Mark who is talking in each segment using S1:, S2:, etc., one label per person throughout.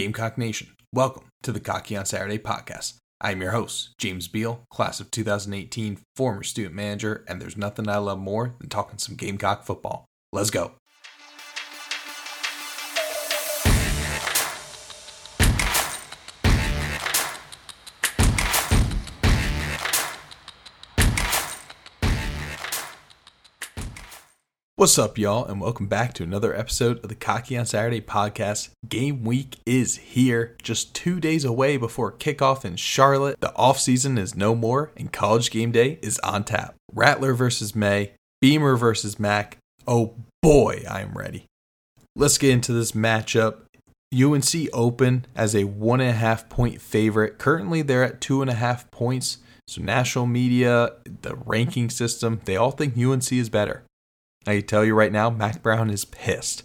S1: Gamecock Nation, welcome to the Cocky on Saturday podcast. I'm your host, James Beal, class of 2018, former student manager, and there's nothing I love more than talking some Gamecock football. Let's go. What's up, y'all, and welcome back to another episode of the Cocky on Saturday podcast. Game week is here, just two days away before kickoff in Charlotte. The offseason is no more, and college game day is on tap. Rattler versus Maye, Beamer versus Mack. Oh boy, I'm ready. Let's get into this matchup. UNC open as a one and a half point favorite. Currently, they're at two and a half points. So, national media, the ranking system, they all think UNC is better. I can tell you right now, Mack Brown is pissed.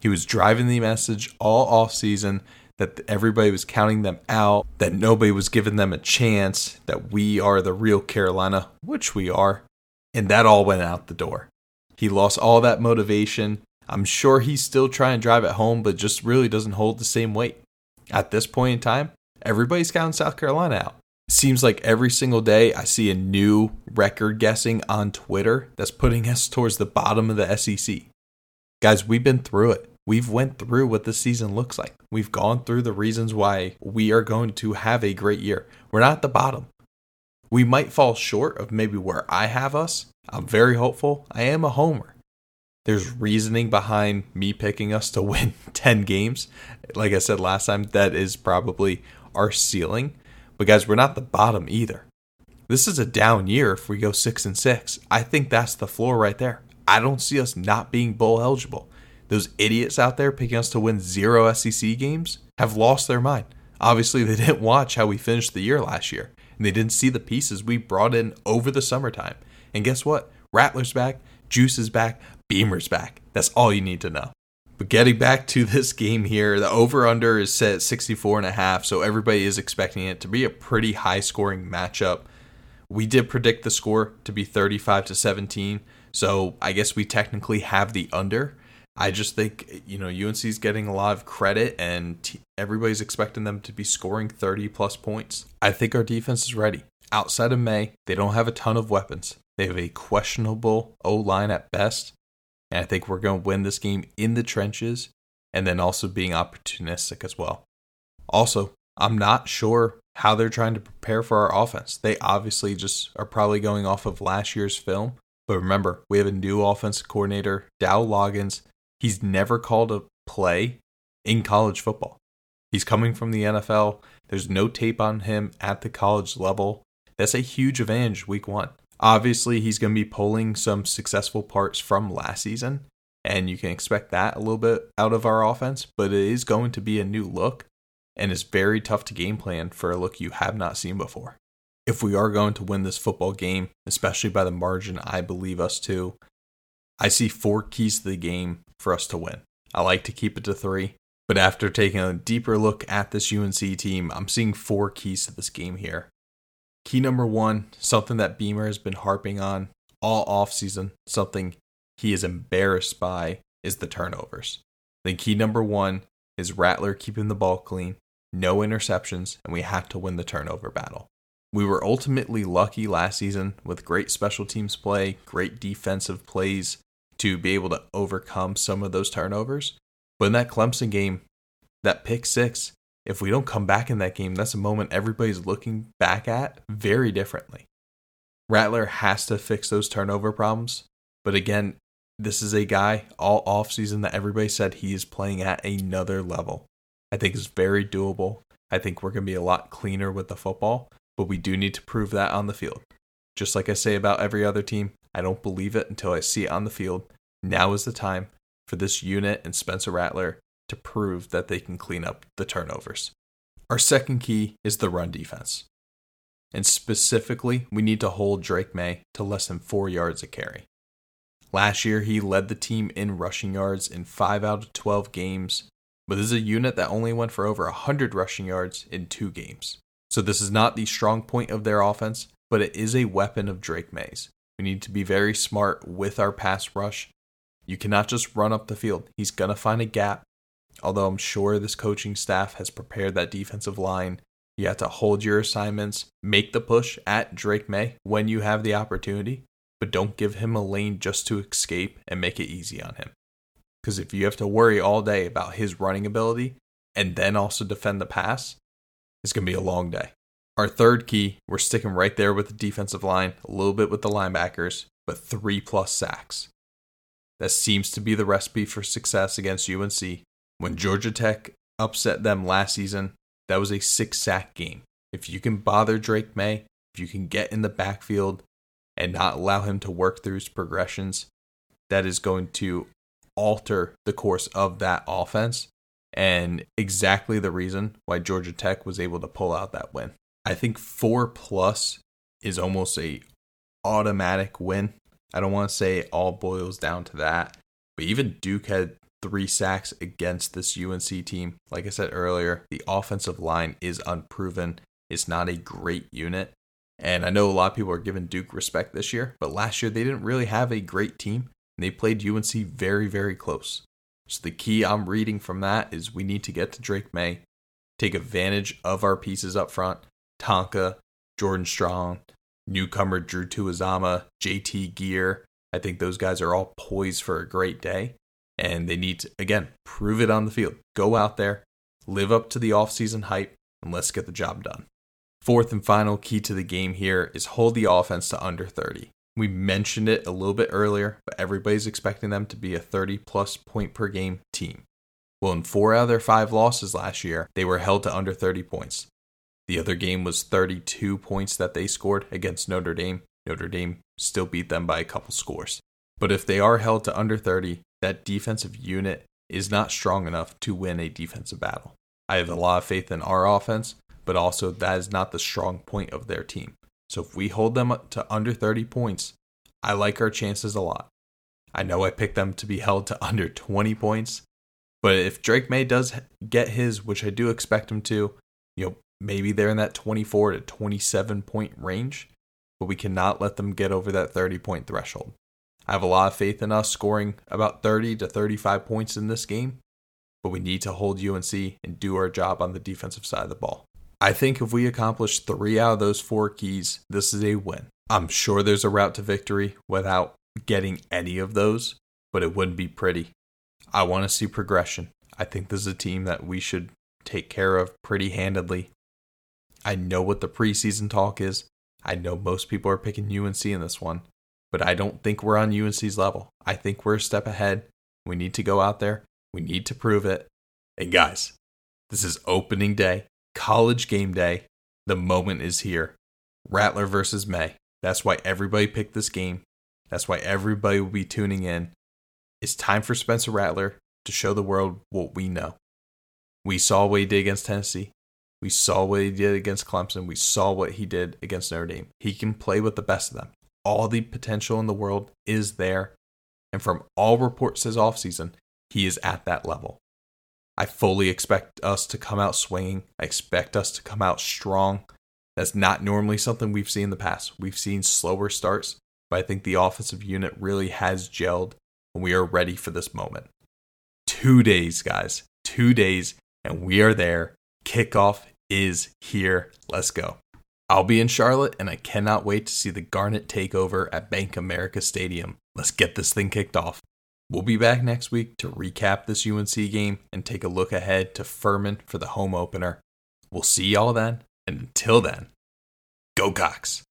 S1: He was driving the message all off season that everybody was counting them out, that nobody was giving them a chance, that we are the real Carolina, which we are. And that all went out the door. He lost all that motivation. I'm sure he's still trying to drive it home, but just really doesn't hold the same weight. At this point in time, everybody's counting South Carolina out seems like every single day I see a new record guessing on Twitter that's putting us towards the bottom of the SEC. Guys, we've been through it. We've went through what the season looks like. We've gone through the reasons why we are going to have a great year. We're not at the bottom. We might fall short of maybe where I have us. I'm very hopeful. I am a homer. There's reasoning behind me picking us to win 10 games. Like I said last time, that is probably our ceiling. But guys, we're not the bottom either. This is a down year if we go 6 and 6. I think that's the floor right there. I don't see us not being bowl eligible. Those idiots out there picking us to win zero SEC games have lost their mind. Obviously, they didn't watch how we finished the year last year, and they didn't see the pieces we brought in over the summertime. And guess what? Rattler's back, Juice is back, Beamer's back. That's all you need to know. But getting back to this game here, the over under is set at 64 and a half, so everybody is expecting it to be a pretty high scoring matchup. We did predict the score to be 35 to 17, so I guess we technically have the under. I just think, you know, UNC is getting a lot of credit and t- everybody's expecting them to be scoring 30 plus points. I think our defense is ready. Outside of Maye, they don't have a ton of weapons. They have a questionable O line at best. And I think we're going to win this game in the trenches and then also being opportunistic as well. Also, I'm not sure how they're trying to prepare for our offense. They obviously just are probably going off of last year's film. But remember, we have a new offensive coordinator, Dow Loggains. He's never called a play in college football. He's coming from the NFL. There's no tape on him at the college level. That's a huge advantage week one. Obviously, he's going to be pulling some successful parts from last season, and you can expect that a little bit out of our offense, but it is going to be a new look, and it's very tough to game plan for a look you have not seen before. If we are going to win this football game, especially by the margin I believe us to, I see four keys to the game for us to win. I like to keep it to three, but after taking a deeper look at this UNC team, I'm seeing four keys to this game here. Key number one, something that Beamer has been harping on all offseason, something he is embarrassed by, is the turnovers. Then key number one is Rattler keeping the ball clean, no interceptions, and we have to win the turnover battle. We were ultimately lucky last season with great special teams play, great defensive plays to be able to overcome some of those turnovers. But in that Clemson game, that pick six, if we don't come back in that game, that's a moment everybody's looking back at very differently. Rattler has to fix those turnover problems. But again, this is a guy all offseason that everybody said he is playing at another level. I think is very doable. I think we're going to be a lot cleaner with the football, but we do need to prove that on the field. Just like I say about every other team, I don't believe it until I see it on the field. Now is the time for this unit and Spencer Rattler to prove that they can clean up the turnovers. Our second key is the run defense. And specifically, we need to hold Drake Maye to less than four yards a carry. Last year, he led the team in rushing yards in 5 out of 12 games, but this is a unit that only went for over 100 rushing yards in two games. So, this is not the strong point of their offense, but it is a weapon of Drake Maye's. We need to be very smart with our pass rush. You cannot just run up the field. He's going to find a gap although I'm sure this coaching staff has prepared that defensive line. You have to hold your assignments, make the push at Drake Maye when you have the opportunity, but don't give him a lane just to escape and make it easy on him. Because if you have to worry all day about his running ability and then also defend the pass, it's going to be a long day. Our third key, we're sticking right there with the defensive line, a little bit with the linebackers, but three plus sacks. That seems to be the recipe for success against UNC. When Georgia Tech upset them last season, that was a six sack game. If you can bother Drake Maye, if you can get in the backfield and not allow him to work through his progressions, that is going to alter the course of that offense and exactly the reason why Georgia Tech was able to pull out that win. I think 4 plus is almost a automatic win. I don't want to say all boils down to that, but even Duke had three sacks against this UNC team. Like I said earlier, the offensive line is unproven. It's not a great unit. And I know a lot of people are giving Duke respect this year, but last year they didn't really have a great team. And they played UNC very, very close. So the key I'm reading from that is we need to get to Drake Maye, take advantage of our pieces up front. Tonka, Jordan Strong, newcomer Drew Tuazama, JT Gear. I think those guys are all poised for a great day. And they need to, again, prove it on the field. Go out there, live up to the offseason hype, and let's get the job done. Fourth and final key to the game here is hold the offense to under 30. We mentioned it a little bit earlier, but everybody's expecting them to be a 30 plus point per game team. Well, in four out of their five losses last year, they were held to under 30 points. The other game was 32 points that they scored against Notre Dame. Notre Dame still beat them by a couple scores. But if they are held to under 30, that defensive unit is not strong enough to win a defensive battle. I have a lot of faith in our offense, but also that is not the strong point of their team. So if we hold them to under 30 points, I like our chances a lot. I know I picked them to be held to under 20 points, but if Drake Maye does get his, which I do expect him to, you know, maybe they're in that 24 to 27 point range, but we cannot let them get over that 30 point threshold. I have a lot of faith in us scoring about 30 to 35 points in this game, but we need to hold UNC and do our job on the defensive side of the ball. I think if we accomplish three out of those four keys, this is a win. I'm sure there's a route to victory without getting any of those, but it wouldn't be pretty. I want to see progression. I think this is a team that we should take care of pretty handedly. I know what the preseason talk is. I know most people are picking UNC in this one, but I don't think we're on UNC's level. I think we're a step ahead. We need to go out there. We need to prove it. And guys, this is opening day college game day. The moment is here. Rattler versus Maye. That's why everybody picked this game. That's why everybody will be tuning in. It's time for Spencer Rattler to show the world what we know. We saw what he did against Tennessee. We saw what he did against Clemson. We saw what he did against Notre Dame. He can play with the best of them. All the potential in the world is there. And from all reports this offseason, he is at that level. I fully expect us to come out swinging. I expect us to come out strong. That's not normally something we've seen in the past. We've seen slower starts, but I think the offensive unit really has gelled and we are ready for this moment. Two days, guys. Two days, and we are there. Kickoff is here. Let's go. I'll be in Charlotte, and I cannot wait to see the Garnet takeover at Bank America Stadium. Let's get this thing kicked off. We'll be back next week to recap this UNC game and take a look ahead to Furman for the home opener. We'll see y'all then, and until then, go Cocks!